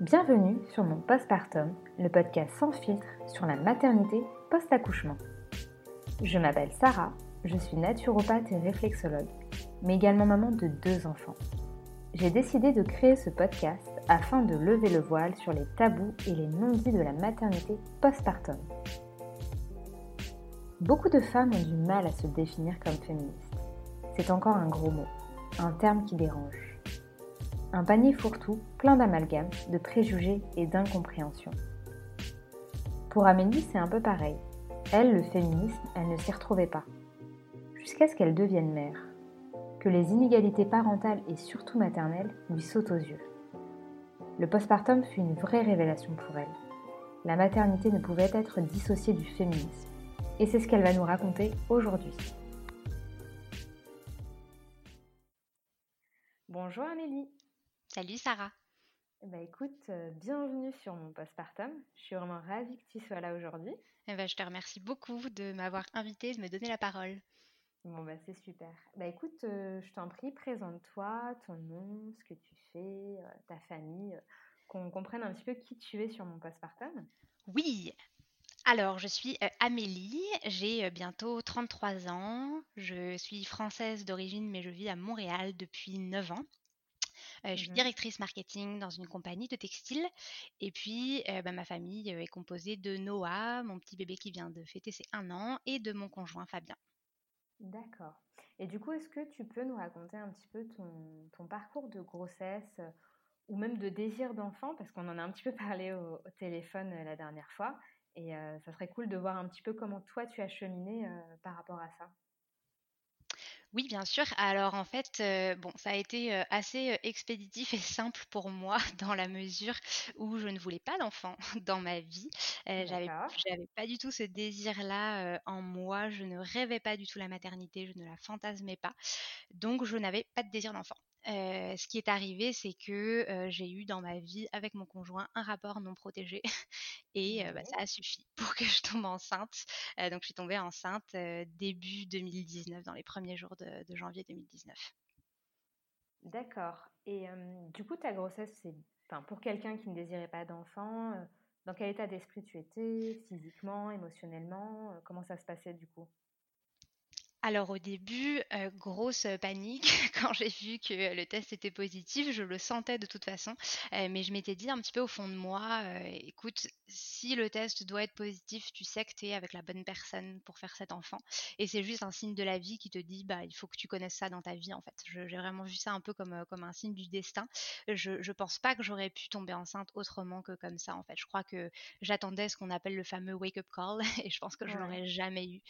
Bienvenue sur mon postpartum, le podcast sans filtre sur la maternité post-accouchement. Je m'appelle Sarah, je suis naturopathe et réflexologue, mais également maman de deux enfants. J'ai décidé de créer ce podcast afin de lever le voile sur les tabous et les non-dits de la maternité postpartum. Beaucoup de femmes ont du mal à se définir comme féministes. C'est encore un gros mot, un terme qui dérange. Un panier fourre-tout plein d'amalgames, de préjugés et d'incompréhension. Pour Amélie, c'est un peu pareil. Elle, le féminisme, elle ne s'y retrouvait pas. Jusqu'à ce qu'elle devienne mère. Que les inégalités parentales et surtout maternelles lui sautent aux yeux. Le postpartum fut une vraie révélation pour elle. La maternité ne pouvait être dissociée du féminisme. Et c'est ce qu'elle va nous raconter aujourd'hui. Bonjour Amélie. Salut Sarah. Bah écoute, euh, bienvenue sur mon postpartum. Je suis vraiment ravie que tu sois là aujourd'hui. Eh ben, je te remercie beaucoup de m'avoir invité, de me donner la parole. Bon bah c'est super. Bah écoute, euh, je t'en prie, présente-toi, ton nom, ce que tu fais, euh, ta famille, qu'on comprenne un petit peu qui tu es sur mon postpartum. Oui. Alors, je suis Amélie, j'ai bientôt 33 ans, je suis française d'origine mais je vis à Montréal depuis 9 ans. Euh, je suis mmh directrice marketing dans une compagnie de textile. Et puis, euh, bah, ma famille est composée de Noah, mon petit bébé qui vient de fêter ses un an, et de mon conjoint Fabien. D'accord. Et du coup, est-ce que tu peux nous raconter un petit peu ton, parcours de grossesse ou même de désir d'enfant? Parce qu'on en a un petit peu parlé au, téléphone la dernière fois. Et ça serait cool de voir un petit peu comment toi tu as cheminé par rapport à ça. Oui, bien sûr. Alors en fait, bon, ça a été assez expéditif et simple pour moi dans la mesure où je ne voulais pas d'enfant dans ma vie. j'avais, j'avais pas du tout ce désir-là en moi. Je ne rêvais pas du tout la maternité. Je ne la fantasmais pas. Donc je n'avais pas de désir d'enfant ce qui est arrivé, c'est que j'ai eu dans ma vie avec mon conjoint un rapport non protégé et bah, ça a suffi pour que je tombe enceinte. donc je suis tombée enceinte début 2019, dans les premiers jours de, janvier 2019. D'accord. Et du coup, ta grossesse, c'est pour quelqu'un qui ne désirait pas d'enfant, dans quel état d'esprit tu étais, physiquement, émotionnellement Comment ça se passait du coup? Alors au début, euh, grosse panique quand j'ai vu que le test était positif, je le sentais de toute façon, euh, mais je m'étais dit un petit peu au fond de moi, euh, écoute, si le test doit être positif, tu sais que tu es avec la bonne personne pour faire cet enfant, et c'est juste un signe de la vie qui te dit, bah il faut que tu connaisses ça dans ta vie en fait. J'ai vraiment vu ça un peu comme, comme un signe du destin. Je, ne pense pas que j'aurais pu tomber enceinte autrement que comme ça en fait. Je crois que j'attendais ce qu'on appelle le fameux wake-up call, et je pense que je l'aurais jamais eu.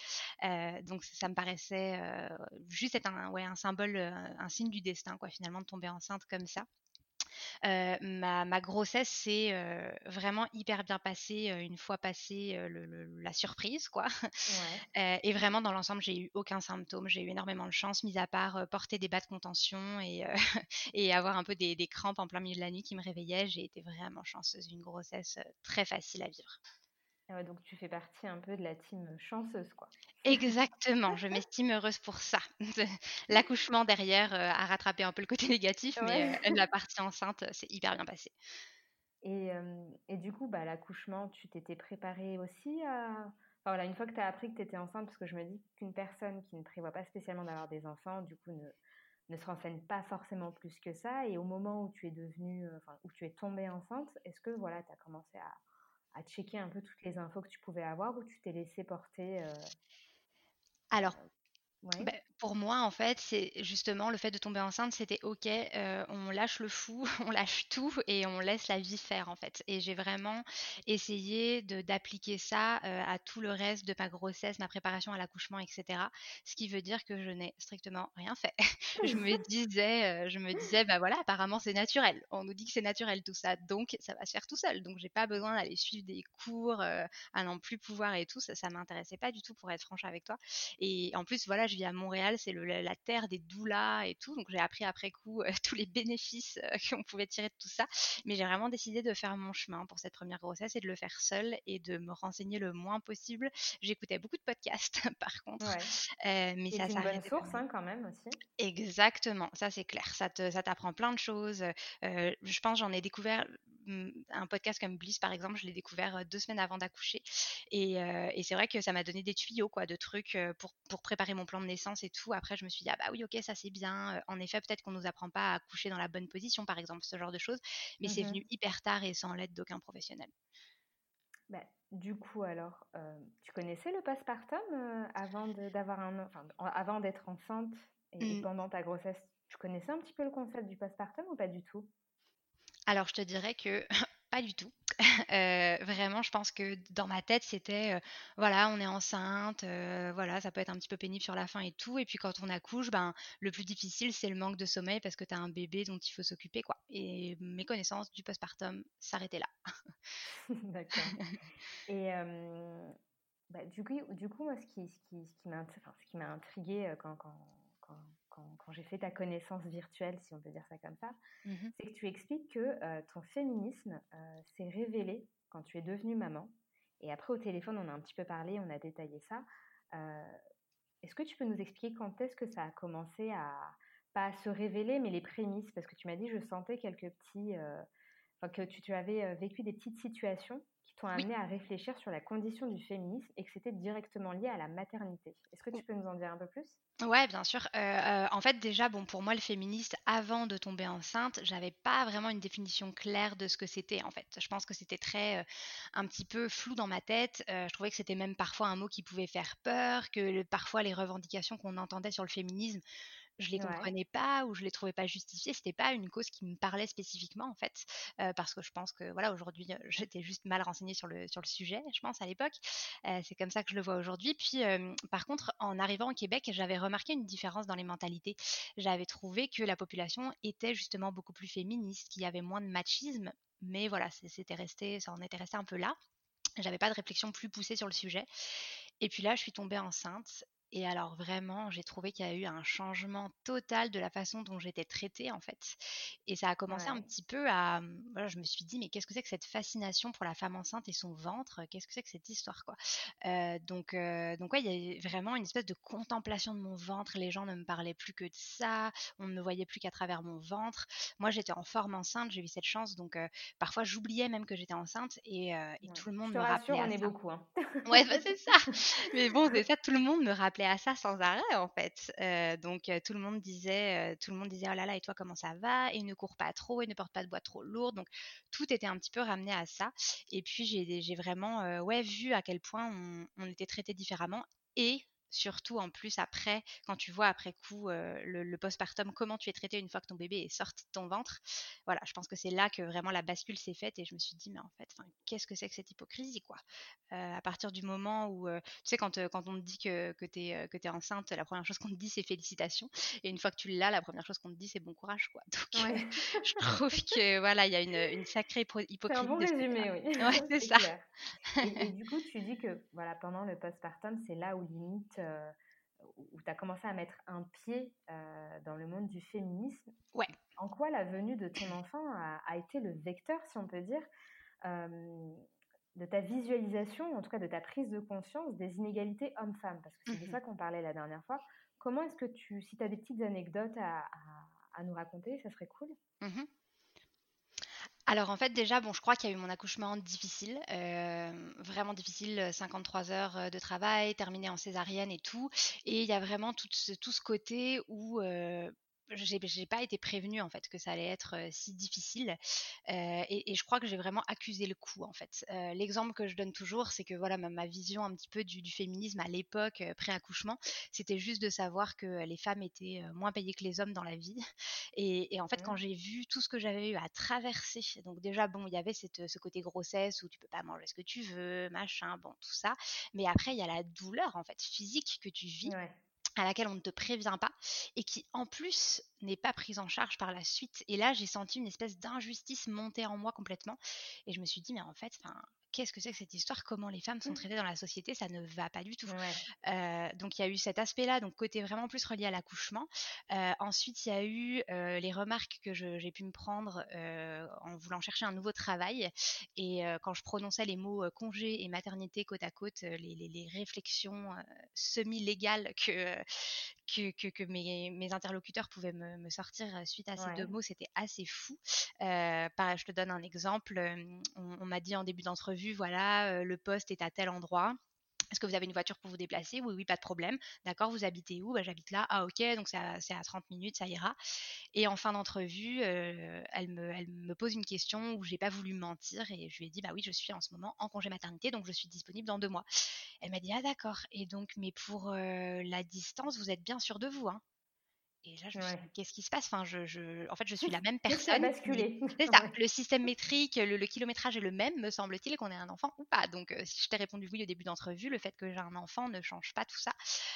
donc ça me paraissait c'est juste être un, ouais, un symbole, un signe du destin, quoi, finalement, de tomber enceinte comme ça. ma, grossesse s'est vraiment hyper bien passée une fois passée la surprise, quoi. et vraiment, dans l'ensemble, j'ai eu aucun symptôme. J'ai eu énormément de chance, mis à part porter des bas de contention et, et avoir un peu des, des, crampes en plein milieu de la nuit qui me réveillaient. J'ai été vraiment chanceuse. Une grossesse très facile à vivre. Ah donc tu fais partie un peu de la team chanceuse, quoi. Exactement, je m'estime heureuse pour ça. L'accouchement derrière euh, a rattrapé un peu le côté négatif, mais euh, la partie enceinte, c'est hyper bien passé. Et, et du coup, bah, l'accouchement, tu t'étais préparée aussi à... Enfin, voilà, une fois que tu as appris que tu étais enceinte, parce que je me dis qu'une personne qui ne prévoit pas spécialement d'avoir des enfants, du coup, ne, ne se renseigne pas forcément plus que ça. Et au moment où tu es devenue, euh, enfin, où tu es tombée enceinte, est-ce que voilà, tu as commencé à à checker un peu toutes les infos que tu pouvais avoir ou tu t'es laissé porter euh, Alors, bah, pour moi, en fait, c'est justement le fait de tomber enceinte, c'était ok, euh, on lâche le fou, on lâche tout et on laisse la vie faire, en fait. Et j'ai vraiment essayé d'appliquer ça euh, à tout le reste de ma grossesse, ma préparation à l'accouchement, etc. Ce qui veut dire que je n'ai strictement rien fait. je me disais, euh, je me disais, bah voilà, apparemment c'est naturel. On nous dit que c'est naturel tout ça, donc ça va se faire tout seul. Donc j'ai pas besoin d'aller suivre des cours à n'en plus pouvoir et tout. Ça, ça m'intéressait pas du tout pour être franche avec toi. Et en plus, voilà, je vis à Montréal, c'est la terre des doulas et tout. Donc j'ai appris après coup euh, tous les bénéfices euh, qu'on pouvait tirer de tout ça. Mais j'ai vraiment décidé de faire mon chemin pour cette première grossesse et de le faire seule et de me renseigner le moins possible. J'écoutais beaucoup de podcasts par contre. Euh, mais ça, c'est une bonne source hein, quand même aussi. Exactement, ça c'est clair. Ça t'apprend plein de choses. je pense j'en ai découvert un podcast comme Bliss, par exemple, je l'ai découvert deux semaines avant d'accoucher. Et, c'est vrai que ça m'a donné des tuyaux, quoi, de trucs pour, pour, préparer mon plan de naissance et tout. Après, je me suis dit, ah bah oui, ok, ça c'est bien. En effet, peut-être qu'on nous apprend pas à accoucher dans la bonne position, par exemple, ce genre de choses. Mais c'est mmh venu hyper tard et sans l'aide d'aucun professionnel. Bah, du coup, alors, tu connaissais le postpartum avant d'avoir un, enfin, avant d'être enceinte et, mmh. pendant ta grossesse Tu connaissais un petit peu le concept du postpartum ou pas du tout? Alors, je te dirais que pas du tout. Euh, vraiment, je pense que dans ma tête, c'était euh, voilà, on est enceinte, euh, voilà, ça peut être un petit peu pénible sur la fin et tout. Et puis quand on accouche, ben, le plus difficile, c'est le manque de sommeil parce que tu as un bébé dont il faut s'occuper. quoi. Et mes connaissances du postpartum s'arrêtaient là. D'accord. Et bah, du, coup, du coup, moi, ce qui, ce qui, ce qui m'a intrigué quand, quand quand, j'ai fait ta connaissance virtuelle, si on peut dire ça comme ça, mmh c'est que tu expliques que euh, ton féminisme euh, s'est révélé quand tu es devenue maman. Et après, au téléphone, on a un petit peu parlé, on a détaillé ça. Euh, est-ce que tu peux nous expliquer quand est-ce que ça a commencé à, pas à se révéler, mais les prémices? Parce que tu m'as dit, je sentais quelques petits. Enfin, que tu, tu, avais vécu des petites situations qui t'ont amené à réfléchir sur la condition du féminisme et que c'était directement lié à la maternité. Est-ce que tu peux nous en dire un peu plus? Ouais, bien sûr. Euh, euh, en fait, déjà, bon, pour moi, le féministe, avant de tomber enceinte, j'avais pas vraiment une définition claire de ce que c'était. En fait, je pense que c'était très, euh, un petit peu flou dans ma tête. je trouvais que c'était même parfois un mot qui pouvait faire peur, que parfois les revendications qu'on entendait sur le féminisme je les comprenais pas ou je les trouvais pas justifiées. C'était pas une cause qui me parlait spécifiquement en fait, parce que je pense que voilà aujourd'hui j'étais juste mal renseignée sur le sur le sujet, je pense à l'époque. c'est comme ça que je le vois aujourd'hui. Puis par contre, en arrivant au Québec, j'avais remarqué une différence dans les mentalités. J'avais trouvé que la population était justement beaucoup plus féministe, qu'il y avait moins de machisme, mais voilà, c'était resté, ça en était resté un peu là. J'avais pas de réflexion plus poussée sur le sujet. Et puis là, je suis tombée enceinte et alors vraiment, j'ai trouvé qu'il y a eu un changement total de la façon dont j'étais traitée en fait. Et ça a commencé un petit peu à, mmh, voilà, je me suis dit mais qu'est-ce que c'est que cette fascination pour la femme enceinte et son ventre? Qu'est-ce que c'est que cette histoire quoi? Euh, Donc euh, donc ouais, il y a vraiment une espèce de contemplation de mon ventre. Les gens ne me parlaient plus que de ça. On ne me voyait plus qu'à travers mon ventre. Moi, j'étais en forme enceinte. J'ai eu cette chance. Donc euh, parfois, j'oubliais même que j'étais enceinte et, et tout le monde me rappelait. on est beaucoup. Hein. ouais, bah, c'est ça. Mais bon, c'est ça. Tout le monde me rappelait à ça sans arrêt en fait. Euh, donc euh, tout le monde disait, euh, tout le monde disait oh là là et toi comment ça va? Et ne cours pas trop et ne porte pas de boîte trop lourde. Donc tout était un petit peu ramené à ça. Et puis j'ai vraiment ouais vu à quel point on, on était traité différemment et surtout en plus après, quand tu vois après coup euh, le, postpartum, comment tu es traité une fois que ton bébé est sorti de ton ventre. Voilà, je pense que c'est là que vraiment la bascule s'est faite et je me suis dit, mais en fait, qu'est-ce que c'est que cette hypocrisie, quoi? Euh, À partir du moment où, euh, tu sais, quand, quand on te dit que, que tu es, que es enceinte, la première chose qu'on te dit, c'est félicitations. Et une fois que tu l'as, la première chose qu'on te dit, c'est bon courage, quoi. Donc, je trouve que, voilà, il y a une, une sacrée hypocrisie. C'est un bon résumé, oui. Ouais, c'est ça. Et, et, du coup, tu dis que, voilà, pendant le postpartum, c'est là où limite euh, où tu as commencé à mettre un pied euh, dans le monde du féminisme. Ouais. En quoi la venue de ton enfant a, été le vecteur, si on peut dire, euh, de ta visualisation, en tout cas de ta prise de conscience des inégalités hommes-femmes? Parce que c'est de mmh ça qu'on parlait la dernière fois. Comment est-ce que tu, si tu as des petites anecdotes à, nous raconter, ça serait cool mmh alors en fait déjà, bon, je crois qu'il y a eu mon accouchement difficile, euh, vraiment difficile, 53 heures euh, de travail, terminé en césarienne et tout. Et il y a vraiment tout ce, côté où euh, j'ai pas été prévenue en fait que ça allait être si difficile et, je crois que j'ai vraiment accusé le coup en fait. L'exemple que je donne toujours, c'est que voilà ma, vision un petit peu du, féminisme à l'époque pré-accouchement, c'était juste de savoir que les femmes étaient moins payées que les hommes dans la vie et, en fait quand mmh. j'ai vu tout ce que j'avais eu à traverser, donc déjà bon il y avait cette, ce côté grossesse où tu peux pas manger ce que tu veux, machin, bon tout ça, mais après il y a la douleur en fait physique que tu vis à laquelle on ne te prévient pas et qui en plus n'est pas prise en charge par la suite. Et là, j'ai senti une espèce d'injustice monter en moi complètement. Et je me suis dit, mais en fait, qu'est-ce que c'est que cette histoire? Comment les femmes sont mmh. traitées dans la société? Ça ne va pas du tout. Euh, donc il y a eu cet aspect-là, donc côté vraiment plus relié à l'accouchement. Euh, ensuite, il y a eu euh, les remarques que j'ai pu me prendre en voulant chercher un nouveau travail. Et quand je prononçais les mots congé et maternité côte à côte, les, les réflexions semi-légales que que, mes, interlocuteurs pouvaient me, sortir suite à ces deux mots, c'était assez fou. je te donne un exemple. On, m'a dit en début d'entrevue, voilà, le poste est à tel endroit. Est-ce que vous avez une voiture pour vous déplacer? Oui, oui, pas de problème. D'accord, vous habitez où? Bah, J'habite là. Ah, ok, donc c'est à, 30 minutes, ça ira. Et en fin d'entrevue, euh, elle, me, pose une question où j'ai pas voulu mentir et je lui ai dit Bah oui, je suis en ce moment en congé maternité, donc je suis disponible dans deux mois. Elle m'a dit Ah, d'accord. Et donc, mais pour euh, la distance, vous êtes bien sûr de vous hein? Et là, je me suis dit, qu'est-ce qui se passe? Enfin, je, En fait, je suis la même personne. C'est ça. Le système métrique, le, kilométrage est le même, me semble-t-il, qu'on ait un enfant ou pas. Donc, euh, si je t'ai répondu oui au début d'entrevue, le fait que j'ai un enfant ne change pas tout ça.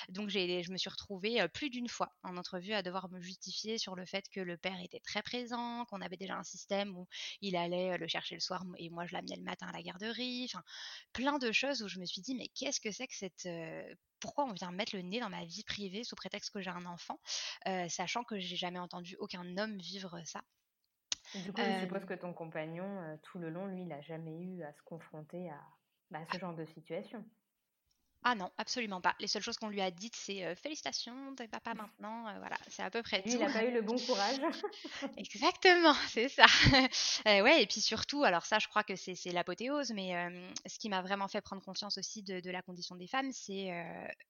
Donc, je me suis retrouvée euh, plus d'une fois en entrevue à devoir me justifier sur le fait que le père était très présent, qu'on avait déjà un système où il allait euh, le chercher le soir et moi, je l'amenais le matin à la garderie. Enfin, plein de choses où je me suis dit, mais qu'est-ce que c'est que cette pourquoi on vient mettre le nez dans ma vie privée sous prétexte que j'ai un enfant, euh, sachant que j'ai jamais entendu aucun homme vivre ça. Du coup, je suppose que ton compagnon, euh, tout le long, lui, il n'a jamais eu à se confronter à, bah, ce genre de situation. Ah non, absolument pas. Les seules choses qu'on lui a dites, c'est euh, félicitations, t'es papa maintenant. Euh, voilà, c'est à peu près tout. Il n'a pas eu le bon courage. Exactement, c'est ça. euh, ouais, et puis surtout, alors ça, je crois que c'est l'apothéose, mais ce qui m'a vraiment fait prendre conscience aussi de, de la condition des femmes, c'est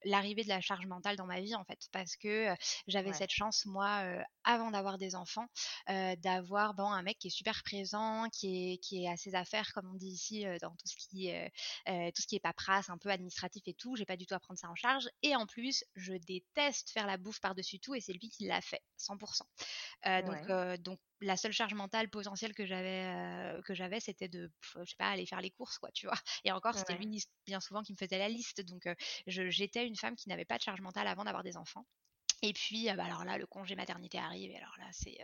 l'arrivée de la charge mentale dans ma vie, en fait, parce que j'avais cette chance, moi, avant d'avoir des enfants, d'avoir bon, un mec qui est super présent, qui est, qui est à ses affaires, comme on dit ici, dans tout ce qui, tout ce qui est paperasse, un peu administratif et tout j'ai pas du tout à prendre ça en charge. Et en plus, je déteste faire la bouffe par-dessus tout et c'est lui qui l'a fait, 100%. Euh, donc, donc, la seule charge mentale potentielle que j'avais, que j'avais, c'était de, je sais pas, aller faire les courses, quoi, tu vois? Et encore, c'était lui bien souvent qui me faisait la liste. Donc, j'étais une femme qui n'avait pas de charge mentale avant d'avoir des enfants. Et puis, bah, alors là, le congé maternité arrive. Et alors là, c'est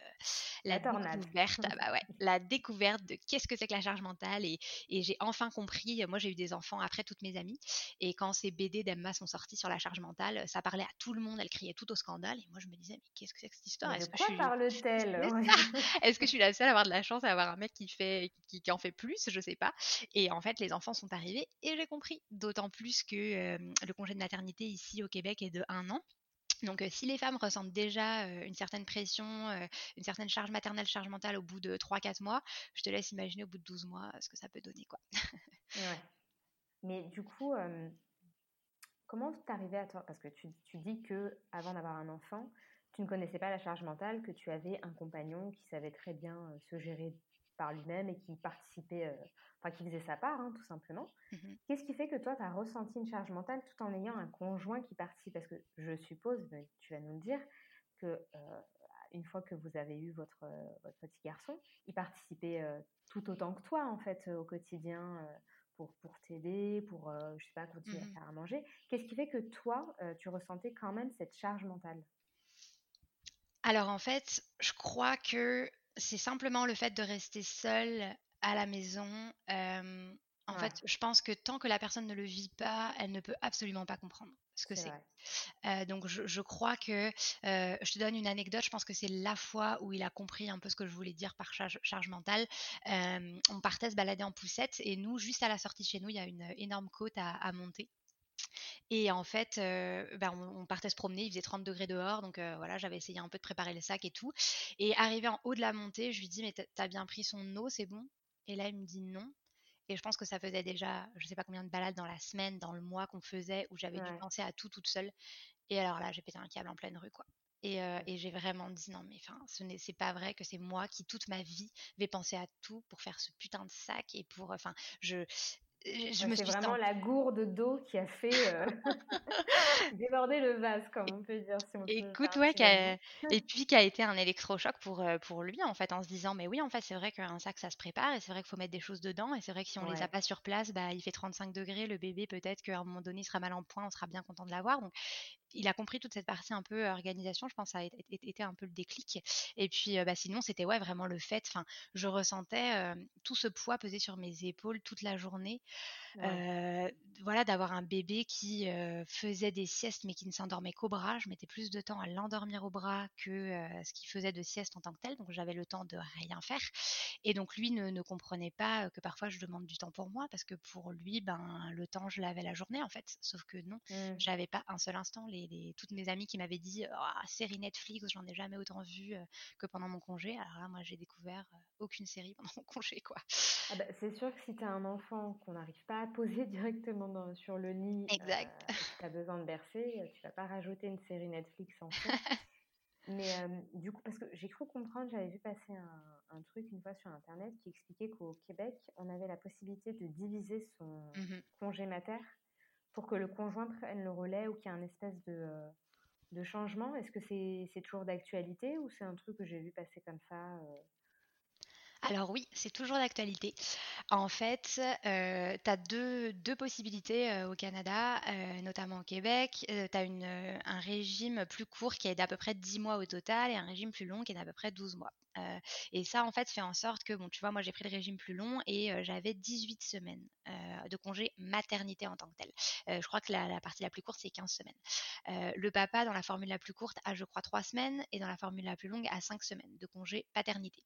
la, découverte. Ah bah ouais, la découverte de qu'est-ce que c'est que la charge mentale. Et, j'ai enfin compris. Moi, j'ai eu des enfants après toutes mes amies. Et quand ces BD d'Emma sont sortis sur la charge mentale, ça parlait à tout le monde. Elle criait tout au scandale. Et moi, je me disais, mais qu'est-ce que c'est que cette histoire? Est-ce que je suis... parle-t-elle Est-ce que je suis la seule à avoir de la chance à avoir un mec qui fait, qui, en fait plus? Je sais pas. Et en fait, les enfants sont arrivés et j'ai compris. D'autant plus que le congé de maternité ici au Québec est de un an. Donc, si les femmes ressentent déjà une certaine pression, une certaine charge maternelle, charge mentale au bout de 3-4 mois, je te laisse imaginer au bout de 12 mois ce que ça peut donner. Quoi. Mais du coup, comment t'es à toi? Parce que tu, tu, dis que avant d'avoir un enfant, tu ne connaissais pas la charge mentale, que tu avais un compagnon qui savait très bien se gérer par lui-même et qui participait, euh, enfin qui faisait sa part, hein, tout simplement. Mmh Qu'est-ce qui fait que toi, tu as ressenti une charge mentale tout en ayant un conjoint qui participe? Parce que je suppose, tu vas nous le dire, que euh, une fois que vous avez eu votre, euh, votre petit garçon, il participait tout autant que toi, en fait, au quotidien. pour, pour t'aider, pour, je sais pas, continuer à mmh faire à manger. Qu'est-ce qui fait que toi, tu ressentais quand même cette charge mentale? Alors en fait, je crois que c'est simplement le fait de rester seule à la maison. en fait, je pense que tant que la personne ne le vit pas, elle ne peut absolument pas comprendre ce que c'est. donc, je, crois que, je te donne une anecdote, je pense que c'est la fois où il a compris un peu ce que je voulais dire par charge, mentale. on partait se balader en poussette et nous, juste à la sortie de chez nous, il y a une énorme côte à monter. Et en fait, ben, on, partait se promener, il faisait 30 degrés dehors, donc voilà, j'avais essayé un peu de préparer le sac et tout. Et arrivé en haut de la montée, je lui dis, mais t'as bien pris son eau, c'est bon? Et là, il me dit non. Et je pense que ça faisait déjà, je sais pas combien de balades dans la semaine, dans le mois qu'on faisait, où j'avais dû penser à tout toute seule. Et alors là, j'ai pété un câble en pleine rue, quoi. Et, et j'ai vraiment dit non, mais enfin, ce n'est c'est pas vrai que c'est moi qui toute ma vie vais penser à tout pour faire ce putain de sac et pour, enfin, je, c'est vraiment la gourde d'eau qui a fait euh, déborder le vase, comme on peut dire. Si on Écoute, ouais, et puis qui a été un électrochoc pour, euh, pour lui, en fait, en se disant, mais oui, en fait, c'est vrai qu'un sac, ça se prépare, et c'est vrai qu'il faut mettre des choses dedans, et c'est vrai que si on les a pas sur place, bah, il fait 35 degrés, le bébé, peut-être qu'à un moment donné, il sera mal en point, on sera bien content de l'avoir. Donc, il a compris toute cette partie un peu organisation, je pense, ça a été un peu le déclic. Et puis, bah, sinon, c'était ouais, vraiment le fait, enfin, je ressentais tout ce poids peser sur mes épaules toute la journée. Voilà, d'avoir un bébé qui faisait des siestes mais qui ne s'endormait qu'au bras. Je mettais plus de temps à l'endormir au bras que ce qu'il faisait de sieste en tant que tel. Donc j'avais le temps de rien faire. Et donc lui ne, ne, comprenait pas que parfois je demande du temps pour moi parce que pour lui, ben le temps je l'avais la journée en fait. Sauf que non, mmh. j'avais pas un seul instant. Les les, toutes mes amies qui m'avaient dit oh, série Netflix, j'en ai jamais autant vu que pendant mon congé. Alors là, moi, j'ai découvert aucune série pendant mon congé, quoi. Ah bah, c'est sûr que si tu as un enfant qu'on n'arrive pas à poser directement sur le lit, exact. tu as besoin de bercer, tu vas pas rajouter une série Netflix en fait. Mais du coup, parce que j'ai cru comprendre, j'avais vu passer un, truc une fois sur Internet qui expliquait qu'au Québec, on avait la possibilité de diviser son mmh congé mater pour que le conjoint prenne le relais ou qu'il y ait un espèce de, de changement. Est-ce que c'est toujours d'actualité ou c'est un truc que j'ai vu passer comme ça alors oui, c'est toujours d'actualité. En fait, euh, tu as deux, possibilités euh, au Canada, euh, notamment au Québec. tu as un régime plus court qui est d'à peu près 10 mois au total et un régime plus long qui est d'à peu près 12 mois. et ça, en fait, fait en sorte que, bon, tu vois, moi j'ai pris le régime plus long et j'avais 18 semaines de congé maternité en tant que tel. je crois que la, la, partie la plus courte, c'est 15 semaines. le papa, dans la formule la plus courte, a, je crois, 3 semaines et dans la formule la plus longue, a 5 semaines de congé paternité.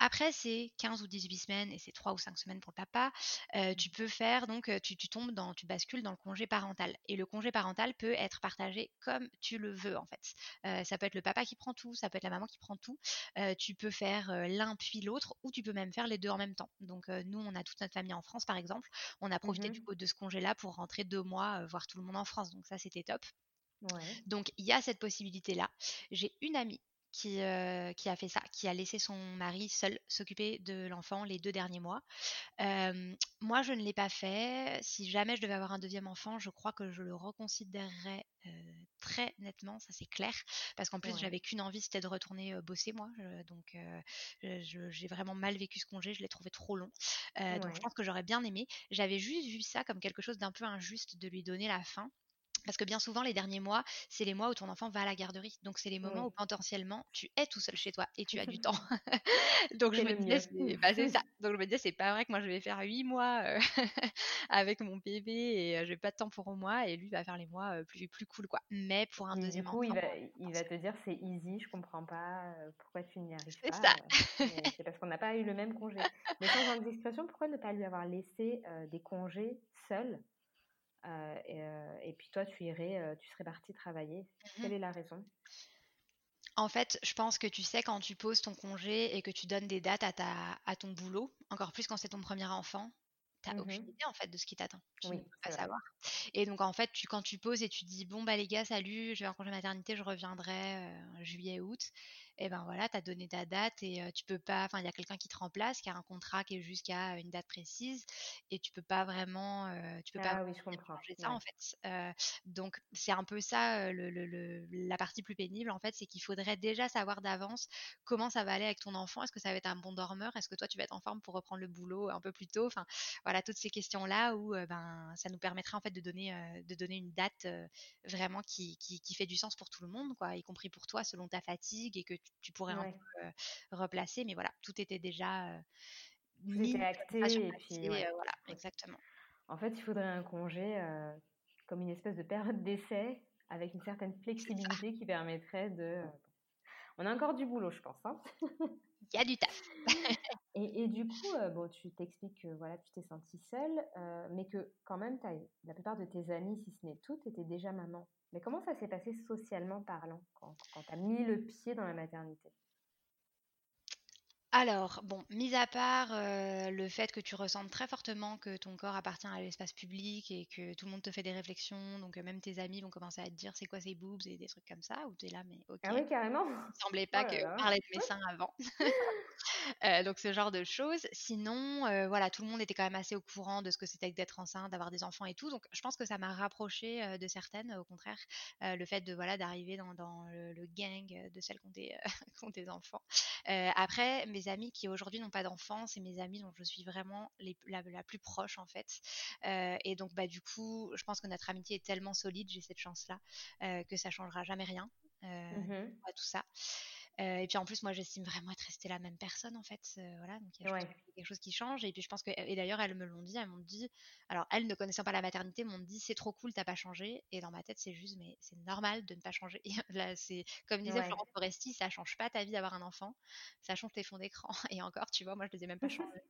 Après, c'est 15 ou 18 semaines et c'est 3 ou 5 semaines pour le papa. Euh, tu peux faire, donc, tu, tombes dans, tu bascules dans le congé parental. Et le congé parental peut être partagé comme tu le veux, en fait. Euh, ça peut être le papa qui prend tout, ça peut être la maman qui prend tout. Euh, tu peux faire l'un puis l'autre ou tu peux même faire les deux en même temps. Donc, nous, on a toute notre famille en France, par exemple. On a profité mmh du coup de ce congé-là pour rentrer deux mois, voir tout le monde en France. Donc, ça, c'était top. Donc il y a cette possibilité-là. J'ai une amie qui, euh, qui a fait ça, qui a laissé son mari seul s'occuper de l'enfant les deux derniers mois. moi, je ne l'ai pas fait. Si jamais je devais avoir un deuxième enfant, je crois que je le reconsidérerais très nettement, ça c'est clair, parce qu'en plus j'avais qu'une envie, c'était de retourner bosser moi. donc j'ai vraiment mal vécu ce congé, je l'ai trouvé trop long. Donc je pense que j'aurais bien aimé. J'avais juste vu ça comme quelque chose d'un peu injuste de lui donner la fin. Parce que bien souvent, les derniers mois, c'est les mois où ton enfant va à la garderie. Donc, c'est les moments où potentiellement, tu es tout seul chez toi et tu as du temps. Donc, je me disais, c'est bah, ça. Donc, je me disais, c'est pas vrai que moi, je vais faire huit mois euh, avec mon bébé et je euh, j'ai pas de temps pour moi et lui va faire les mois euh, plus, plus cool, quoi. Mais pour un deuxième du coup, il va, il va te dire, c'est easy, je comprends pas pourquoi tu n'y arrives pas. Ça. c'est parce qu'on n'a pas eu le même congé. Mais sans indiscrétion, pourquoi ne pas lui avoir laissé des congés seuls euh, euh, et, puis toi, tu irais, euh, tu serais partie travailler. Quelle mmh est la raison? En fait, je pense que tu sais quand tu poses ton congé et que tu donnes des dates à, ta, à ton boulot, encore plus quand c'est ton premier enfant, tu n'as mmh aucune idée en fait de ce qui t'attend. Tu ne peux pas savoir. Et donc en fait, tu, quand tu poses et tu dis bon bah les gars, salut, je vais en congé maternité, je reviendrai juillet août et ben voilà, tu as donné ta date et tu peux pas, enfin il y a quelqu'un qui te remplace, qui a un contrat qui est jusqu'à une date précise et tu peux pas vraiment, tu peux pas ah oui, je comprends. changer ça en fait. donc c'est un peu ça le, la partie plus pénible en fait, c'est qu'il faudrait déjà savoir d'avance comment ça va aller avec ton enfant. Est-ce que ça va être un bon dormeur? Est-ce que toi tu vas être en forme pour reprendre le boulot un peu plus tôt? Enfin voilà toutes ces questions là où ben ça nous permettrait en fait de donner de donner une date vraiment qui, qui, qui, fait du sens pour tout le monde quoi, y compris pour toi selon ta fatigue et que tu tu pourrais un peu replacer. Mais voilà, tout était déjà mis. acté. Et puis, voilà, exactement. En fait, il faudrait un congé comme une espèce de période d'essai avec une certaine flexibilité qui permettrait de. On a encore du boulot, je pense. Hein il y a du taf. Et, du coup, bon, tu t'expliques que voilà, tu t'es sentie seule, mais que quand même, la plupart de tes amis, si ce n'est toutes, étaient déjà maman. Mais comment ça s'est passé socialement parlant quand, quand tu as mis le pied dans la maternité? Alors, bon, mis à part euh, le fait que tu ressentes très fortement que ton corps appartient à l'espace public et que tout le monde te fait des réflexions, donc euh, même tes amis vont commencer à te dire c'est quoi ces boobs et des trucs comme ça, ou tu es là, mais ok. Ah oui, carrément. Il semblait pas oh que parlait de mes seins avant. Euh, donc ce genre de choses. Sinon, voilà, tout le monde était quand même assez au courant de ce que c'était que d'être enceinte, d'avoir des enfants et tout. Donc je pense que ça m'a rapproché de certaines, au contraire, le fait de voilà d'arriver dans, le, gang de celles qui ont des, qui ont des enfants. après, amis qui aujourd'hui n'ont pas d'enfants, c'est mes amis dont je suis vraiment la, plus proche en fait. Euh, et donc bah du coup, je pense que notre amitié est tellement solide, j'ai cette chance-là, euh, que ça changera jamais rien. Euh, mmh tout ça. Et puis en plus, moi, j'estime vraiment être restée la même personne, en fait. voilà, donc il y a quelque chose qui change. Et puis je pense que, et d'ailleurs, elles me l'ont dit, elles m'ont dit, alors elles ne connaissant pas la maternité, m'ont dit, c'est trop cool, t'as pas changé. Et dans ma tête, c'est juste, mais c'est normal de ne pas changer. là, c'est comme disait Florence Foresti, ça change pas ta vie d'avoir un enfant, ça change tes fonds d'écran. Et encore, tu vois, moi, je les ai même pas changés.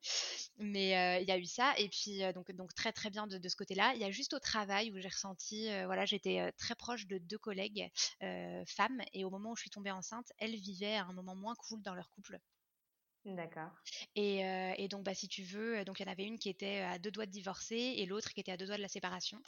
Mais il y a eu ça. Et puis, donc, donc très, très bien de, de ce côté-là. Il y a juste au travail où j'ai ressenti, voilà, j'étais très proche de deux collègues femmes. Et au moment où je suis tombée enceinte, elles vivaient un moment moins cool dans leur couple. D'accord. Et, donc, bah, si tu veux, donc il y en avait une qui était à deux doigts de divorcer et l'autre qui était à deux doigts de la séparation.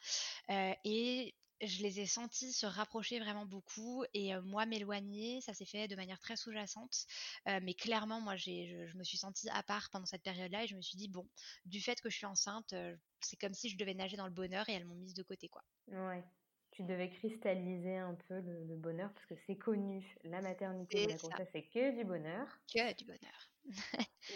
et je les ai sentis se rapprocher vraiment beaucoup et moi m'éloigner, ça s'est fait de manière très sous-jacente. mais clairement, moi, je, je, me suis sentie à part pendant cette période-là et je me suis dit, bon, du fait que je suis enceinte, c'est comme si je devais nager dans le bonheur et elles m'ont mise de côté, quoi. Ouais tu devais cristalliser un peu le, bonheur parce que c'est connu, la maternité la grossesse, c'est que du bonheur. Que du bonheur.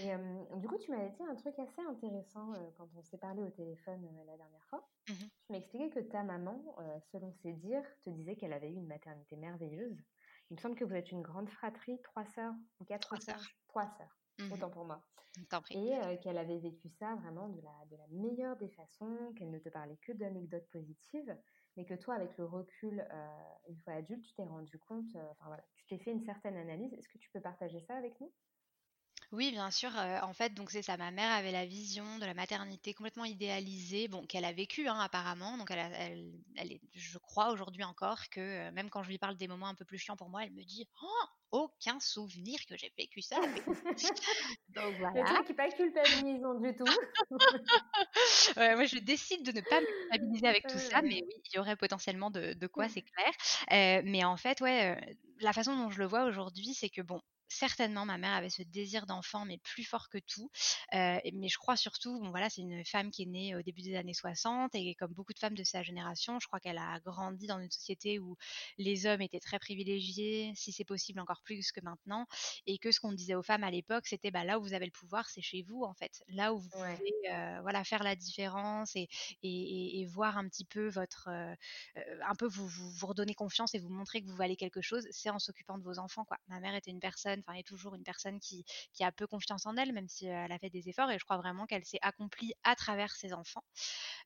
Et du coup, tu m'avais dit un truc assez intéressant quand on s'est parlé au téléphone la dernière fois. Mmh tu m'as expliqué que ta maman, selon ses dires, te disait qu'elle avait eu une maternité merveilleuse. Il me semble que vous êtes une grande fratrie, trois sœurs ou quatre trois sœurs? Trois sœurs. Mmh autant pour moi. Et qu'elle avait vécu ça vraiment de la, de la meilleure des façons, qu'elle ne te parlait que d'anecdotes positives mais que toi, avec le recul, une fois adulte, tu t'es rendu compte, enfin voilà, tu t'es fait une certaine analyse. Est-ce que tu peux partager ça avec nous? Oui, bien sûr. Euh, en fait, donc c'est ça. Ma mère avait la vision de la maternité complètement idéalisée, bon, qu'elle a vécue hein, apparemment. Donc, elle, elle, est, je crois aujourd'hui encore que même quand je lui parle des moments un peu plus chiants pour moi, elle me dit oh, aucun souvenir que j'ai vécu ça. donc voilà. Le truc qui pas culpabilisant du tout. moi, je décide de ne pas me culpabiliser avec tout ça, mais oui, il y aurait potentiellement de, de quoi, c'est clair. Euh, mais en fait, ouais, la façon dont je le vois aujourd'hui, c'est que bon, certainement ma mère avait ce désir d'enfant, mais plus fort que tout. Euh, mais je crois surtout, bon voilà, c'est une femme qui est née au début des années 60 et comme beaucoup de femmes de sa génération, je crois qu'elle a grandi dans une société où les hommes étaient très privilégiés, si c'est possible encore plus que maintenant, et que ce qu'on disait aux femmes à l'époque, c'était bah, là où vous avez le pouvoir, c'est chez vous en fait, là où vous pouvez euh, voilà faire la différence et, et, et, voir un petit peu votre, euh, un peu vous, vous, vous redonner confiance et vous montrer que vous valez quelque chose, c'est en s'occupant de vos enfants quoi. Ma mère était une personne enfin, est toujours une personne qui, a peu confiance en elle, même si elle a fait des efforts. Et je crois vraiment qu'elle s'est accomplie à travers ses enfants.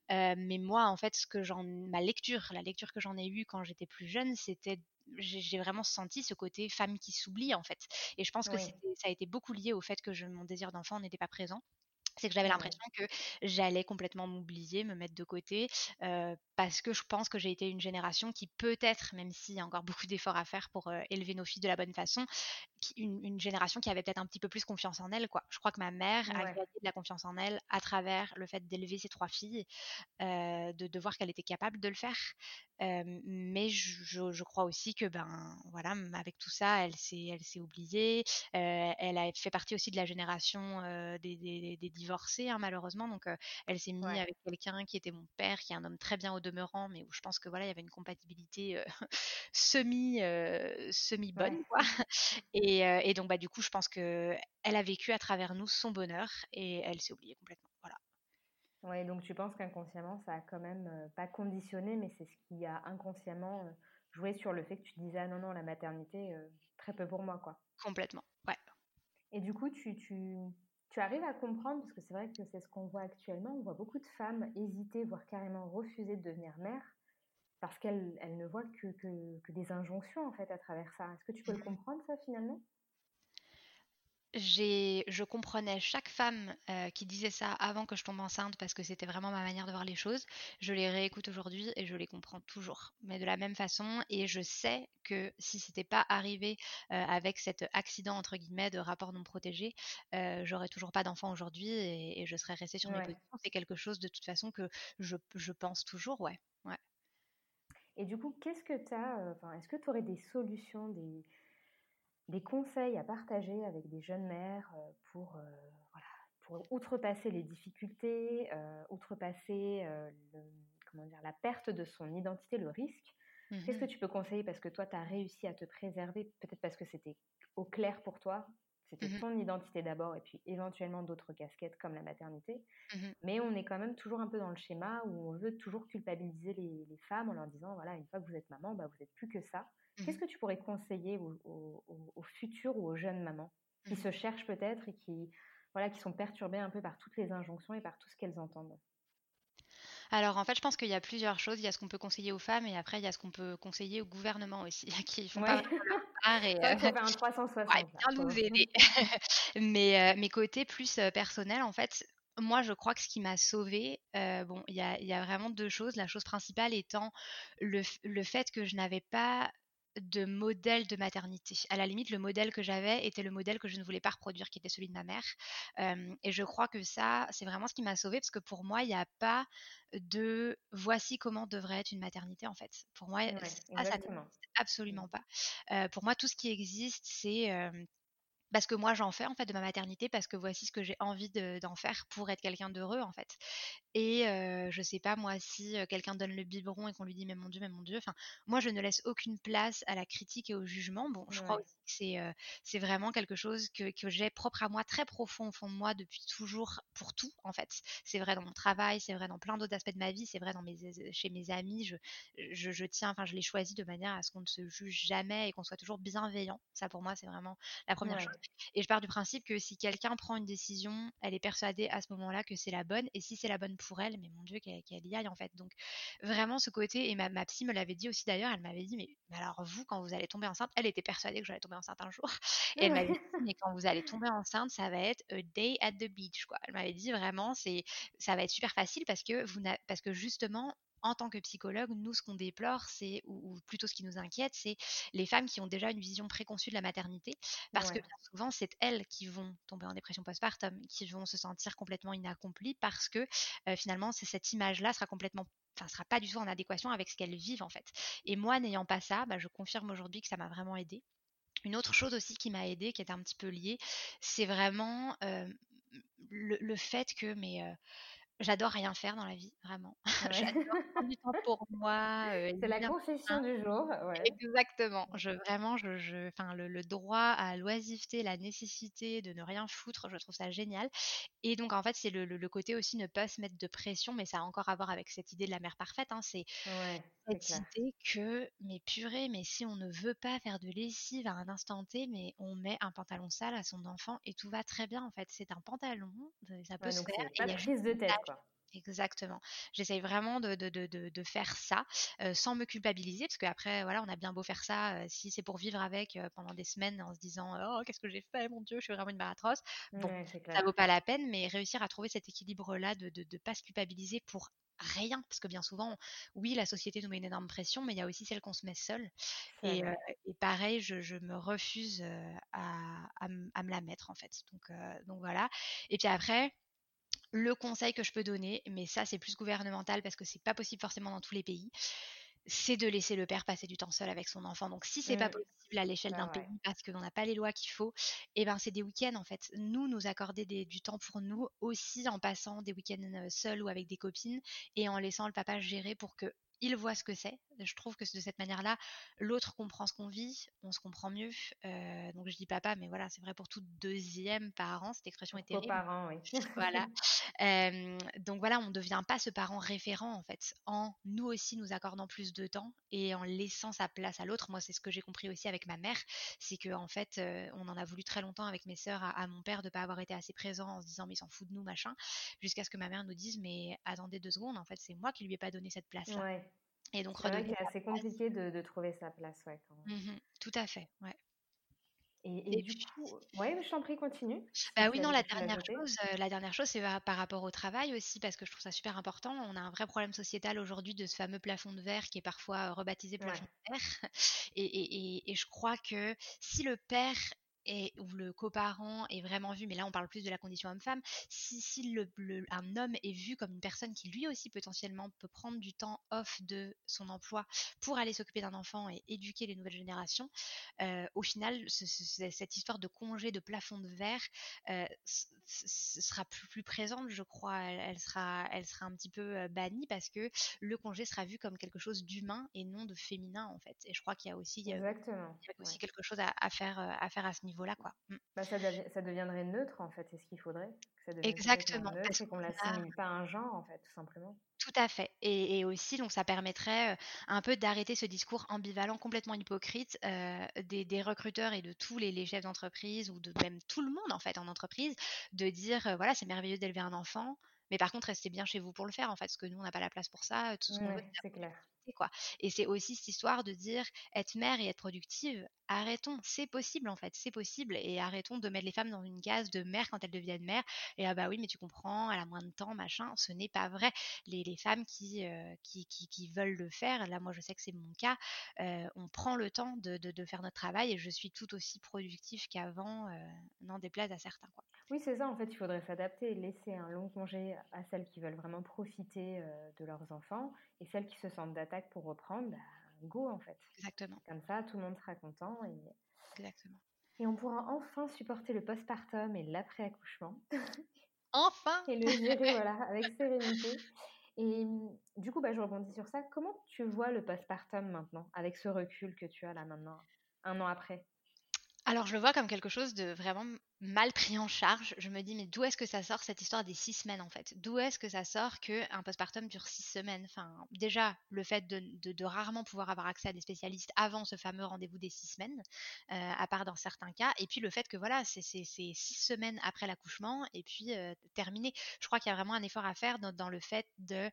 mais moi, en fait, ce que j'en, ma lecture, la lecture que j'en ai eue quand j'étais plus jeune, c'était j'ai vraiment senti ce côté femme qui s'oublie en fait. Et je pense que ça a été beaucoup lié au fait que je, mon désir d'enfant n'était pas présent c'est que j'avais l'impression que j'allais complètement m'oublier, me mettre de côté, parce que je pense que j'ai été une génération qui peut-être, même s'il y a encore beaucoup d'efforts à faire pour élever nos filles de la bonne façon, une, génération qui avait peut-être un petit peu plus confiance en elle. Quoi. Je crois que ma mère a gagné de la confiance en elle à travers le fait d'élever ses trois filles, de, de, voir qu'elle était capable de le faire. Mais je, je, crois aussi que, ben, voilà, avec tout ça, elle s'est, elle s'est oubliée. elle a fait partie aussi de la génération des, des, des, divorcés, hein, malheureusement. Donc, elle s'est mise avec quelqu'un qui était mon père, qui est un homme très bien au demeurant, mais où je pense que voilà, il y avait une compatibilité semi, semi bonne, quoi. Et et, donc, bah, du coup, je pense que elle a vécu à travers nous son bonheur et elle s'est oubliée complètement. Ouais, donc tu penses qu'inconsciemment, ça a quand même pas conditionné, mais c'est ce qui a inconsciemment joué sur le fait que tu disais ah non non la maternité très peu pour moi quoi. Complètement, ouais. Et du coup, tu, tu, tu arrives à comprendre parce que c'est vrai que c'est ce qu'on voit actuellement. On voit beaucoup de femmes hésiter, voire carrément refuser de devenir mère parce qu'elle elle ne voit que, que, des injonctions en fait à travers ça. Est-ce que tu peux le mmh. comprendre ça finalement? Je comprenais chaque femme euh, qui disait ça avant que je tombe enceinte parce que c'était vraiment ma manière de voir les choses. Je les réécoute aujourd'hui et je les comprends toujours, mais de la même façon. Et je sais que si c'était pas arrivé euh, avec cet accident entre guillemets de rapport non protégé, euh, j'aurais toujours pas d'enfant aujourd'hui et, je serais restée sur mes positions. C'est quelque chose de toute façon que je, je pense toujours, ouais. ouais. Et du coup, qu'est-ce que tu as, euh, est-ce que tu aurais des solutions, des, des conseils à partager avec des jeunes mères euh, pour, euh, voilà, pour outrepasser les difficultés, outrepasser comment dire, la perte de son identité, le risque Qu'est-ce que mmh tu peux conseiller Parce que toi, tu as réussi à te préserver, peut-être parce que c'était au clair pour toi, C'était Mmh ton identité d'abord et puis éventuellement d'autres casquettes comme la maternité. Mmh Mais on est quand même toujours un peu dans le schéma où on veut toujours culpabiliser les, les femmes en leur disant, voilà, une fois que vous êtes maman, bah, vous n'êtes plus que ça. Qu'est-ce Mmh que tu pourrais conseiller aux, aux, aux- aux futures ou aux jeunes mamans qui Mmh se cherchent peut-être et qui, voilà, qui sont perturbées un peu par toutes les injonctions et par tout ce qu'elles entendent? Alors, en fait, je pense qu'il y a plusieurs choses. Il y a ce qu'on peut conseiller aux femmes et après, il y a ce qu'on peut conseiller au gouvernement aussi, qui font pas Ouais, part et c'est vrai heu, qu'il faut faire un 360 ouais, là. bien nous aider. Mais, heu, mes côtés plus, heu, personnels, en fait, moi, je crois que ce qui m'a sauvée, heu, bon, il y a y a vraiment 2 choses. La chose principale étant le le fait que je n'avais pas de modèle de maternité. À la limite, le modèle que j'avais était le modèle que je ne voulais pas reproduire, qui était celui de ma mère. Et je crois que ça, c'est vraiment ce qui m'a sauvée parce que pour moi, il y a pas de voici comment devrait être une maternité en fait. Pour moi, Ouais, ça, ça exactement. n'existe absolument pas. Heu, pour moi, tout ce qui existe, c'est, parce que moi j'en fais en fait de ma maternité, parce que voici ce que j'ai envie de d'en faire pour être quelqu'un d'heureux en fait. Et heu, je sais pas moi si, quelqu'un donne le biberon et qu'on lui dit: «Mais mon Dieu, mais mon Dieu», enfin, moi je ne laisse aucune place à la critique et au jugement. Bon, je crois aussi que c'est, vraiment quelque chose que que j'ai propre à moi, très profond au fond de moi depuis toujours, pour tout en fait. C'est vrai dans mon travail, c'est vrai dans plein d'autres aspects de ma vie, c'est vrai dans mes chez mes amis, je je je tiens enfin je les choisis de manière à ce qu'on ne se juge jamais et qu'on soit toujours bienveillant. Ça pour moi, c'est vraiment la première chose. Et je pars du principe que si quelqu'un prend une décision, elle est persuadée à ce moment-là que c'est la bonne. Et si c'est la bonne pour elle, mais mon Dieu, qu'elle y aille en fait. Donc vraiment ce côté, et ma, ma psy me l'avait dit aussi d'ailleurs, elle m'avait dit, mais, alors vous, quand vous allez tomber enceinte, elle était persuadée que j'allais tomber enceinte un jour. Et elle m'avait dit, mais quand vous allez tomber enceinte, ça va être a day at the beach, quoi. Elle m'avait dit vraiment, c'est, ça va être super facile parce que vous parce que justement, en tant que psychologue, nous, ce qu'on déplore, c'est, ou, ou plutôt ce qui nous inquiète, c'est les femmes qui ont déjà une vision préconçue de la maternité parce que bien souvent, c'est elles qui vont tomber en dépression postpartum, qui vont se sentir complètement inaccomplies parce que euh, finalement, c'est cette image-là sera complètement enfin, sera pas du tout en adéquation avec ce qu'elles vivent en fait. Et moi, n'ayant pas ça, bah, je confirme aujourd'hui que ça m'a vraiment aidé. Une autre chose aussi qui m'a aidée, qui est un petit peu liée, c'est vraiment euh, le, le fait que mais euh, j'adore rien faire dans la vie, vraiment. ouais. j'adore prendre du temps pour moi, euh, C'est la confession du jour, ouais. Exactement. Je vraiment, je, le, le droit à l'oisiveté, la nécessité de ne rien foutre, je trouve ça génial. Et donc, en fait, c'est le, le- le côté aussi ne pas se mettre de pression, mais ça a encore à voir avec cette idée de la mère parfaite. hein. C'est Ouais, cette clair. idée que, mais purée, mais si on ne veut pas faire de lessive à un instant T, mais on met un pantalon sale à son enfant et tout va très bien, en fait. C'est un pantalon, ça peut Ouais, se faire. Et pas de prise de tête, quoi. Exactement. J'essaye vraiment de, de, de, faire ça euh, sans me culpabiliser, parce qu'après, voilà, on a bien beau faire ça, euh, si c'est pour vivre avec euh, pendant des semaines en se disant oh qu'est-ce que j'ai fait, mon Dieu, je suis vraiment une mère atroce. Bon, Ouais, ça vaut pas la peine, mais réussir à trouver cet équilibre-là de de, de pas se culpabiliser pour rien, parce que bien souvent, oui, la société nous met une énorme pression, mais il y a aussi celle qu'on se met seule. Et, euh, pareil, je, je me refuse à, à, me la mettre en fait. Donc, euh, donc voilà. Et puis après. Le conseil que je peux donner, mais ça c'est plus gouvernemental parce que c'est pas possible forcément dans tous les pays, c'est de laisser le père passer du temps seul avec son enfant. Donc si c'est pas possible à l'échelle d'un pays parce qu'on n'a pas les lois qu'il faut, et ben c'est des week-ends en fait. Nous nous accorder des- du temps pour nous aussi en passant des week-ends euh, seuls ou avec des copines et en laissant le papa gérer pour que il voit ce que c'est. Je trouve que de cette manière-là, l'autre comprend ce qu'on vit, on se comprend mieux. Euh, donc je dis papa, mais voilà, c'est vrai pour tout deuxième parent. Cette expression est terrible. Coparents, oui. Voilà. Euh, donc voilà, on ne devient pas ce parent référent en fait, en nous aussi nous accordant plus de temps et en laissant sa place à l'autre. Moi, c'est ce que j'ai compris aussi avec ma mère, c'est que en fait, euh, on en a voulu très longtemps avec mes sœurs à, à mon père de pas avoir été assez présent en se disant mais il s'en fout de nous machin, jusqu'à ce que ma mère nous dise mais attendez deux secondes, en fait, c'est moi qui lui ai pas donné cette place-là. Ouais. Et donc C'est redonner assez place. compliqué de, de trouver sa place, ouais. Quand... Mhm, tout à fait, ouais. Et, et Et du puis, coup, ouais, je t'en prie, continue. Bah oui, non, la dernière chose, heu, la dernière chose, c'est par rapport au travail aussi, parce que je trouve ça super important. On a un vrai problème sociétal aujourd'hui de ce fameux plafond de verre qui est parfois, heu, rebaptisé plafond Ouais. de verre et et je crois que si le père est ou le coparent est vraiment vu, mais là on parle plus de la condition homme-femme, si si le le un homme est vu comme une personne qui lui aussi potentiellement peut prendre du temps off de son emploi pour aller s'occuper d'un enfant et éduquer les nouvelles générations, heu, au final ce ce cette histoire de congé de plafond de verre, euh, sera plus, plus présente, je crois. Elle, elle, sera, elle sera un petit peu euh, bannie parce que le congé sera vu comme quelque chose d'humain et non de féminin, en fait. Et je crois qu'il y a aussi, euh, Exactement. il y a aussi Ouais. quelque chose à, à faire, euh, à faire à ce niveau-là, quoi. Mmh. Bah, ça, ça, deviendrait neutre, en fait, c'est ce qu'il faudrait. Exactement. Neutre, et qu'on l'assimile pas à un genre, en fait, tout simplement. Tout à fait. Et, aussi, donc, ça permettrait un peu d'arrêter ce discours ambivalent, complètement hypocrite des, recruteurs et de tous les, les chefs d'entreprise ou de même tout le monde en fait en entreprise, de dire voilà c'est merveilleux d'élever un enfant, mais par contre restez bien chez vous pour le faire en fait, parce que nous on n'a pas la place pour ça. Tout ce qu'on veut, c'est clair. Quoi. Et c'est aussi cette histoire de dire être mère et être productive, arrêtons, c'est possible en fait, c'est possible et arrêtons de mettre les femmes dans une case de mère quand elles deviennent mères et ah bah oui mais tu comprends, elle a moins de temps, machin, ce n'est pas vrai. Les, les femmes qui, euh, qui, qui, qui, veulent le faire, là moi je sais que c'est mon cas, euh, on prend le temps de, de, de, faire notre travail et je suis tout aussi productive qu'avant, euh, n'en déplaise à certains. Quoi. Oui c'est ça en fait, il faudrait s'adapter, laisser un long congé à celles qui veulent vraiment profiter de leurs enfants et celles qui se sentent d'attaque pour reprendre, bah, go en fait. Exactement. Comme ça, tout le monde sera content. Et... Exactement. Et on pourra enfin supporter le postpartum et l'après-accouchement. Enfin Et le gérer voilà, avec sérénité. Et du coup, bah, je rebondis sur ça. Comment tu vois le postpartum maintenant, avec ce recul que tu as là maintenant, un an après? Alors je le vois comme quelque chose de vraiment mal pris en charge. Je me dis mais d'où est-ce que ça sort cette histoire des six semaines en fait? D'où est-ce que ça sort qu'un postpartum dure six semaines? Enfin déjà le fait de, rarement pouvoir avoir accès à des spécialistes avant ce fameux rendez-vous des six semaines, euh, à part dans certains cas, et puis le fait que voilà c'est six semaines après l'accouchement et puis euh, terminé. Je crois qu'il y a vraiment un effort à faire dans le fait de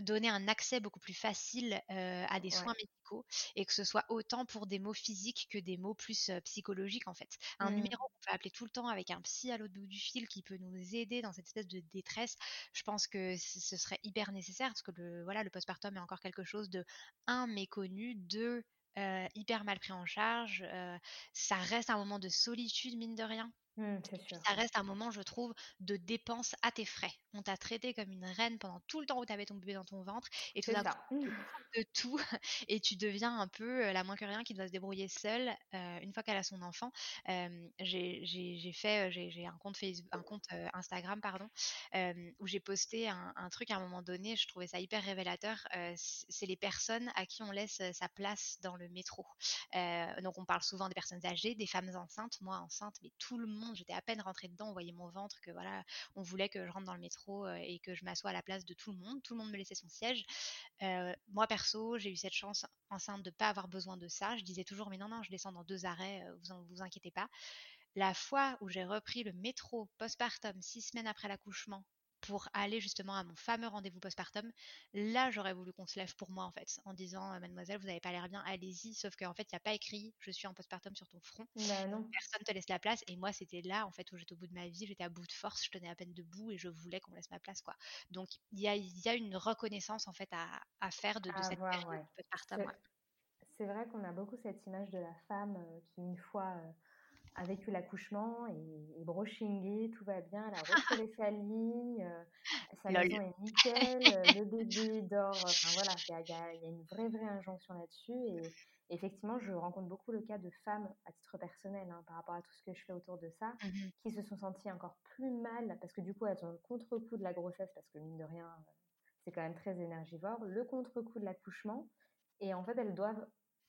donner un accès beaucoup plus facile à des soins médicaux et que ce soit autant pour des mots physiques que des mots plus psychologiques en fait. Un mmh. numéro qu'on peut appeler tout le temps avec un psy à l'autre bout du fil qui peut nous aider dans cette espèce de détresse, je pense que ce serait hyper nécessaire parce que le, voilà, le postpartum est encore quelque chose de un méconnu, deux hyper mal pris en charge. ça reste un moment de solitude mine de rien Mmh, ça reste un moment, je trouve, de dépense à tes frais. On t'a traité comme une reine pendant tout le temps où tu avais ton bébé dans ton ventre et tout d'un coup, de tout et tu deviens un peu la moins que rien qui doit se débrouiller seule une fois qu'elle a son enfant. j'ai fait, j'ai un compte Facebook, un compte Instagram pardon, où j'ai posté un, un, truc à un moment donné. Je trouvais ça hyper révélateur. C'est les personnes à qui on laisse sa place dans le métro. donc on parle souvent des personnes âgées, des femmes enceintes, moi enceinte, mais tout le monde J'étais à peine rentrée dedans, on voyait mon ventre, que voilà, on voulait que je rentre dans le métro euh, et que je m'assoie à la place de tout le monde. Tout le monde me laissait son siège. Euh, moi, perso, j'ai eu cette chance enceinte de ne pas avoir besoin de ça. Je disais toujours, mais non, non, je descends dans deux arrêts, euh, vous vous inquiétez pas. La fois où j'ai repris le métro postpartum six semaines après l'accouchement pour aller justement à mon fameux rendez-vous postpartum, là j'aurais voulu qu'on se lève pour moi en fait, en disant mademoiselle vous n'avez pas l'air bien, allez-y, sauf qu'en fait il n'y a pas écrit je suis en postpartum sur ton front, bah, non. personne te laisse la place et moi c'était là en fait où j'étais au bout de ma vie, j'étais à bout de force, je tenais à peine debout et je voulais qu'on laisse ma place quoi. Donc il y a, y a, une reconnaissance en fait à, faire de, cette période postpartum. C'est vrai qu'on a beaucoup cette image de la femme qui une fois a vécu l'accouchement et, brochingé, tout va bien, elle a retrouvé sa ligne, euh, sa maison est nickel, euh, le bébé dort, enfin voilà, il y, a, une vraie, vraie injonction là-dessus et effectivement, je rencontre beaucoup le cas de femmes à titre personnel hein, par rapport à tout ce que je fais autour de ça, mmh qui se sont senties encore plus mal parce que du coup, elles ont le contre-coup de la grossesse parce que mine de rien, c'est quand même très énergivore, le contre-coup de l'accouchement et en fait, elles doivent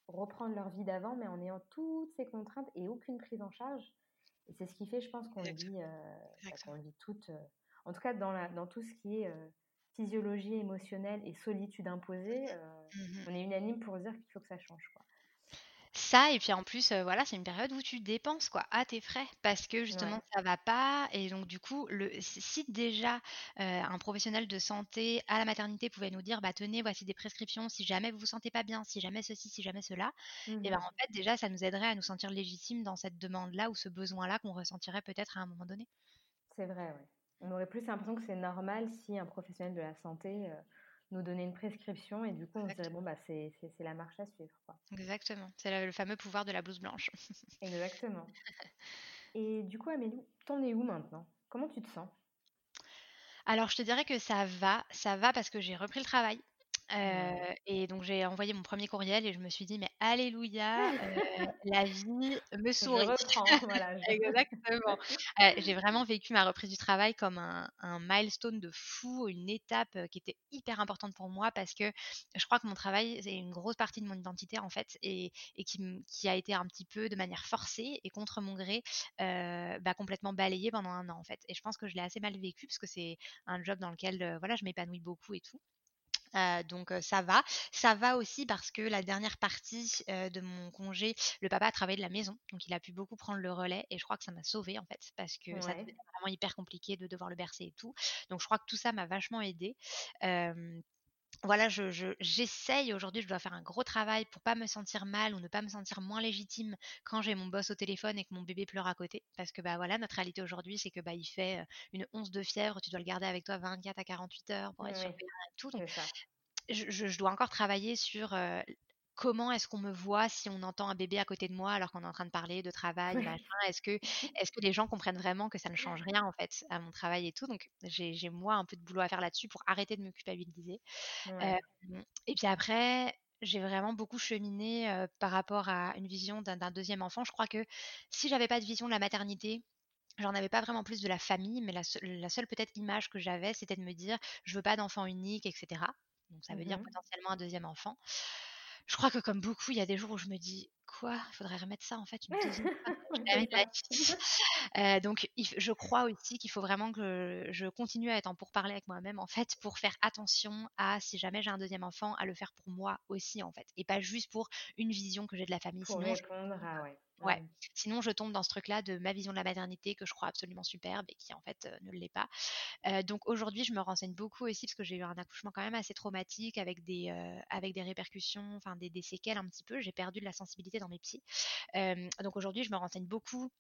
reprendre leur vie d'avant, mais en ayant toutes ces contraintes et aucune prise en charge. Et c'est ce qui fait, je pense, qu'on le vit, euh, bah, vit toutes, euh, en tout cas dans, la, dans tout ce qui est euh, physiologie émotionnelle et solitude imposée, mmh on est unanime pour dire qu'il faut que ça change. Quoi ça et puis en plus voilà c'est une période où tu dépenses quoi à tes frais parce que justement ça va pas et donc du coup le si déjà un professionnel de santé à la maternité pouvait nous dire bah tenez voici des prescriptions si jamais vous vous sentez pas bien si jamais ceci si jamais cela et ben mmh en fait déjà ça nous aiderait à nous sentir légitimes dans cette demande là ou ce besoin là qu'on ressentirait peut-être à un moment donné. C'est vrai ouais. On aurait plus l'impression que c'est normal si un professionnel de la santé nous donner une prescription et du coup on se dirait bon bah c'est la marche à suivre quoi. Exactement, c'est le fameux pouvoir de la blouse blanche. Exactement. Et du coup Amélie, t'en es où maintenant? Comment tu te sens? Alors je te dirais que ça va, ça va parce que j'ai repris le travail. Euh, et donc j'ai envoyé mon premier courriel et je me suis dit mais alléluia, euh, la vie me sourit. voilà, Exactement. Euh, j'ai vraiment vécu ma reprise du travail comme un, milestone de fou, une étape qui était hyper importante pour moi parce que je crois que mon travail c'est une grosse partie de mon identité en fait et, qui, a été un petit peu de manière forcée et contre mon gré bah, complètement balayée pendant un an en fait. Et je pense que je l'ai assez mal vécu parce que c'est un job dans lequel voilà je m'épanouis beaucoup et tout. Euh, donc ça va. Ça va aussi parce que la dernière partie de mon congé, le papa a travaillé de la maison, donc il a pu beaucoup prendre le relais et je crois que ça m'a sauvée en fait parce que ça devenait vraiment hyper compliqué de devoir le bercer et tout. Donc je crois que tout ça m'a vachement aidée voilà, je, j'essaye aujourd'hui, je dois faire un gros travail pour pas me sentir mal ou ne pas me sentir moins légitime quand j'ai mon boss au téléphone et que mon bébé pleure à côté. Parce que bah voilà, notre réalité aujourd'hui, c'est que bah il fait une once de fièvre, tu dois le garder avec toi 24 à 48 heures pour être surveillé et tout. Donc, je, dois encore travailler sur comment est-ce qu'on me voit si on entend un bébé à côté de moi alors qu'on est en train de parler de travail, machin? Est-ce que, est que les gens comprennent vraiment que ça ne change rien en fait à mon travail et tout? Donc j'ai moi un peu de boulot à faire là-dessus pour arrêter de me culpabiliser. et puis après, j'ai vraiment beaucoup cheminé par rapport à une vision d'un deuxième enfant. Je crois que si j'avais pas de vision de la maternité, J'en avais pas vraiment plus de la famille, mais la, seule peut-être image que j'avais, c'était de me dire, je veux pas d'enfant unique, etc. Donc ça veut dire mmh potentiellement un deuxième enfant je crois que comme beaucoup, il y a des jours où je me dis quoi? Il faudrait remettre ça en fait une deuxième euh, donc je crois aussi qu'il faut vraiment que je continue à être en pourparler avec moi-même en fait pour faire attention à si jamais j'ai un deuxième enfant à le faire pour moi aussi en fait et pas juste pour une vision que j'ai de la famille. Pour répondre à ouais. Ouais. Sinon, je tombe dans ce truc-là de ma vision de la maternité que je crois absolument superbe et qui en fait ne l'est pas. donc aujourd'hui, je me renseigne beaucoup aussi parce que j'ai eu un accouchement quand même assez traumatique avec des, avec des répercussions, enfin des, des, séquelles un petit peu. J'ai perdu de la sensibilité dans mes psys. donc aujourd'hui, je me renseigne beaucoup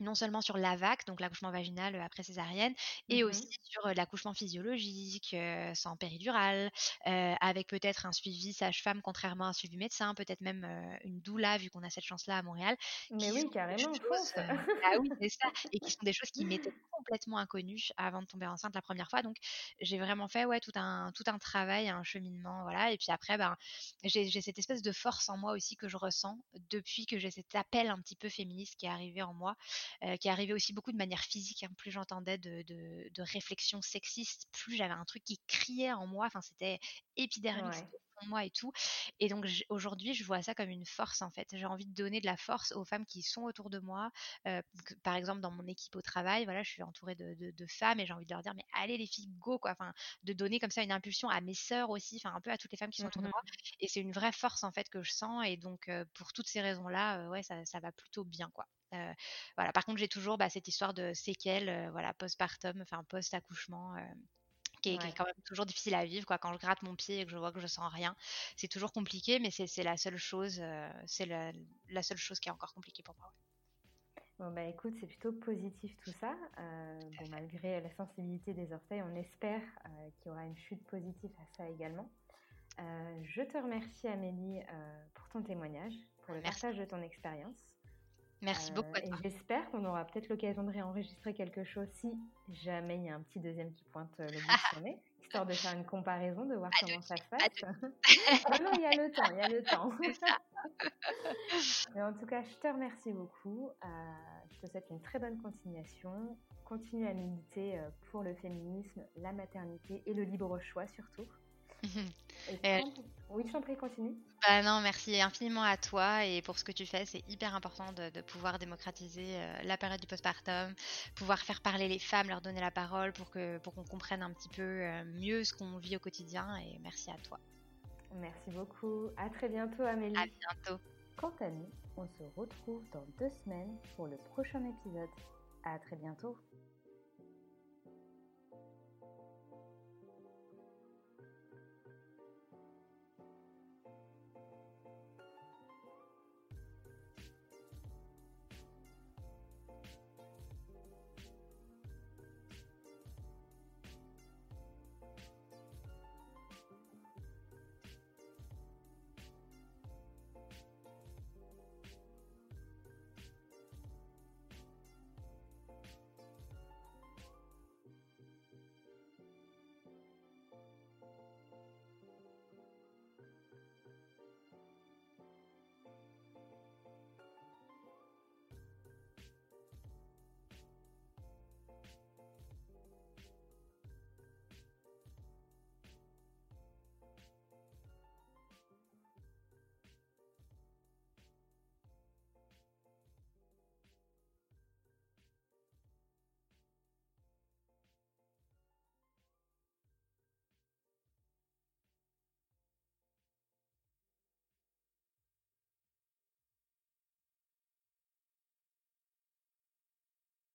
non seulement sur l'AVAC, donc l'accouchement vaginal après césarienne, et mmh aussi sur l'accouchement physiologique, sans péridurale, avec peut-être un suivi sage-femme contrairement à un suivi médecin, peut-être même une doula vu qu'on a cette chance-là à Montréal. Mais oui, carrément. ah oui, c'est ça. Et qui sont des choses qui m'étaient complètement inconnues avant de tomber enceinte la première fois. Donc j'ai vraiment fait ouais tout un tout un travail, un cheminement, voilà. Et puis après, ben j'ai cette espèce de force en moi aussi que je ressens depuis que j'ai cet appel un petit peu féministe qui est arrivé en moi. Euh, qui arrivait aussi beaucoup de manière physique. Hein. Plus j'entendais de, de, réflexions sexistes, plus j'avais un truc qui criait en moi. Enfin, c'était épidermique moi et tout. Et donc aujourd'hui, je vois ça comme une force en fait. J'ai envie de donner de la force aux femmes qui sont autour de moi. Euh, par exemple, dans mon équipe au travail, voilà, je suis entourée de, de, femmes et j'ai envie de leur dire mais allez les filles, go quoi. Enfin, de donner comme ça une impulsion à mes sœurs aussi, enfin un peu à toutes les femmes qui sont autour de moi. Mmh et c'est une vraie force en fait que je sens. Et donc euh, pour toutes ces raisons là, ouais, ça, ça va plutôt bien quoi. Euh, voilà. Par contre, j'ai toujours bah, cette histoire de séquelles, euh, voilà, postpartum, enfin post-accouchement. Euh, qui est, quand même toujours difficile à vivre. Quoi. Quand je gratte mon pied et que je vois que je sens rien, c'est toujours compliqué, mais c'est la seule chose, c'est la, seule chose qui est encore compliquée pour moi. Bon bah écoute, c'est plutôt positif tout ça. bon, malgré la sensibilité des orteils, on espère qu'il y aura une chute positive à ça également. je te remercie Amélie pour ton témoignage, pour le partage de ton expérience. Merci beaucoup. et j'espère qu'on aura peut-être l'occasion de réenregistrer quelque chose si jamais il y a un petit deuxième qui pointe euh, le bout de histoire de faire une comparaison, de voir comment ça se passe. Ah non, il y a le temps, il y a le temps. Mais en tout cas, je te remercie beaucoup. Euh, je te souhaite une très bonne continuation. Continue à militer euh, pour le féminisme, la maternité et le libre choix surtout. Oui, je t'en prie, continue. Bah non, merci infiniment à toi et pour ce que tu fais. C'est hyper important de, pouvoir démocratiser euh, la période du postpartum, pouvoir faire parler les femmes, leur donner la parole pour que pour qu'on comprenne un petit peu euh, mieux ce qu'on vit au quotidien. Et merci à toi. Merci beaucoup. À très bientôt, Amélie. À bientôt. Quant à nous, on se retrouve dans deux semaines pour le prochain épisode. À très bientôt.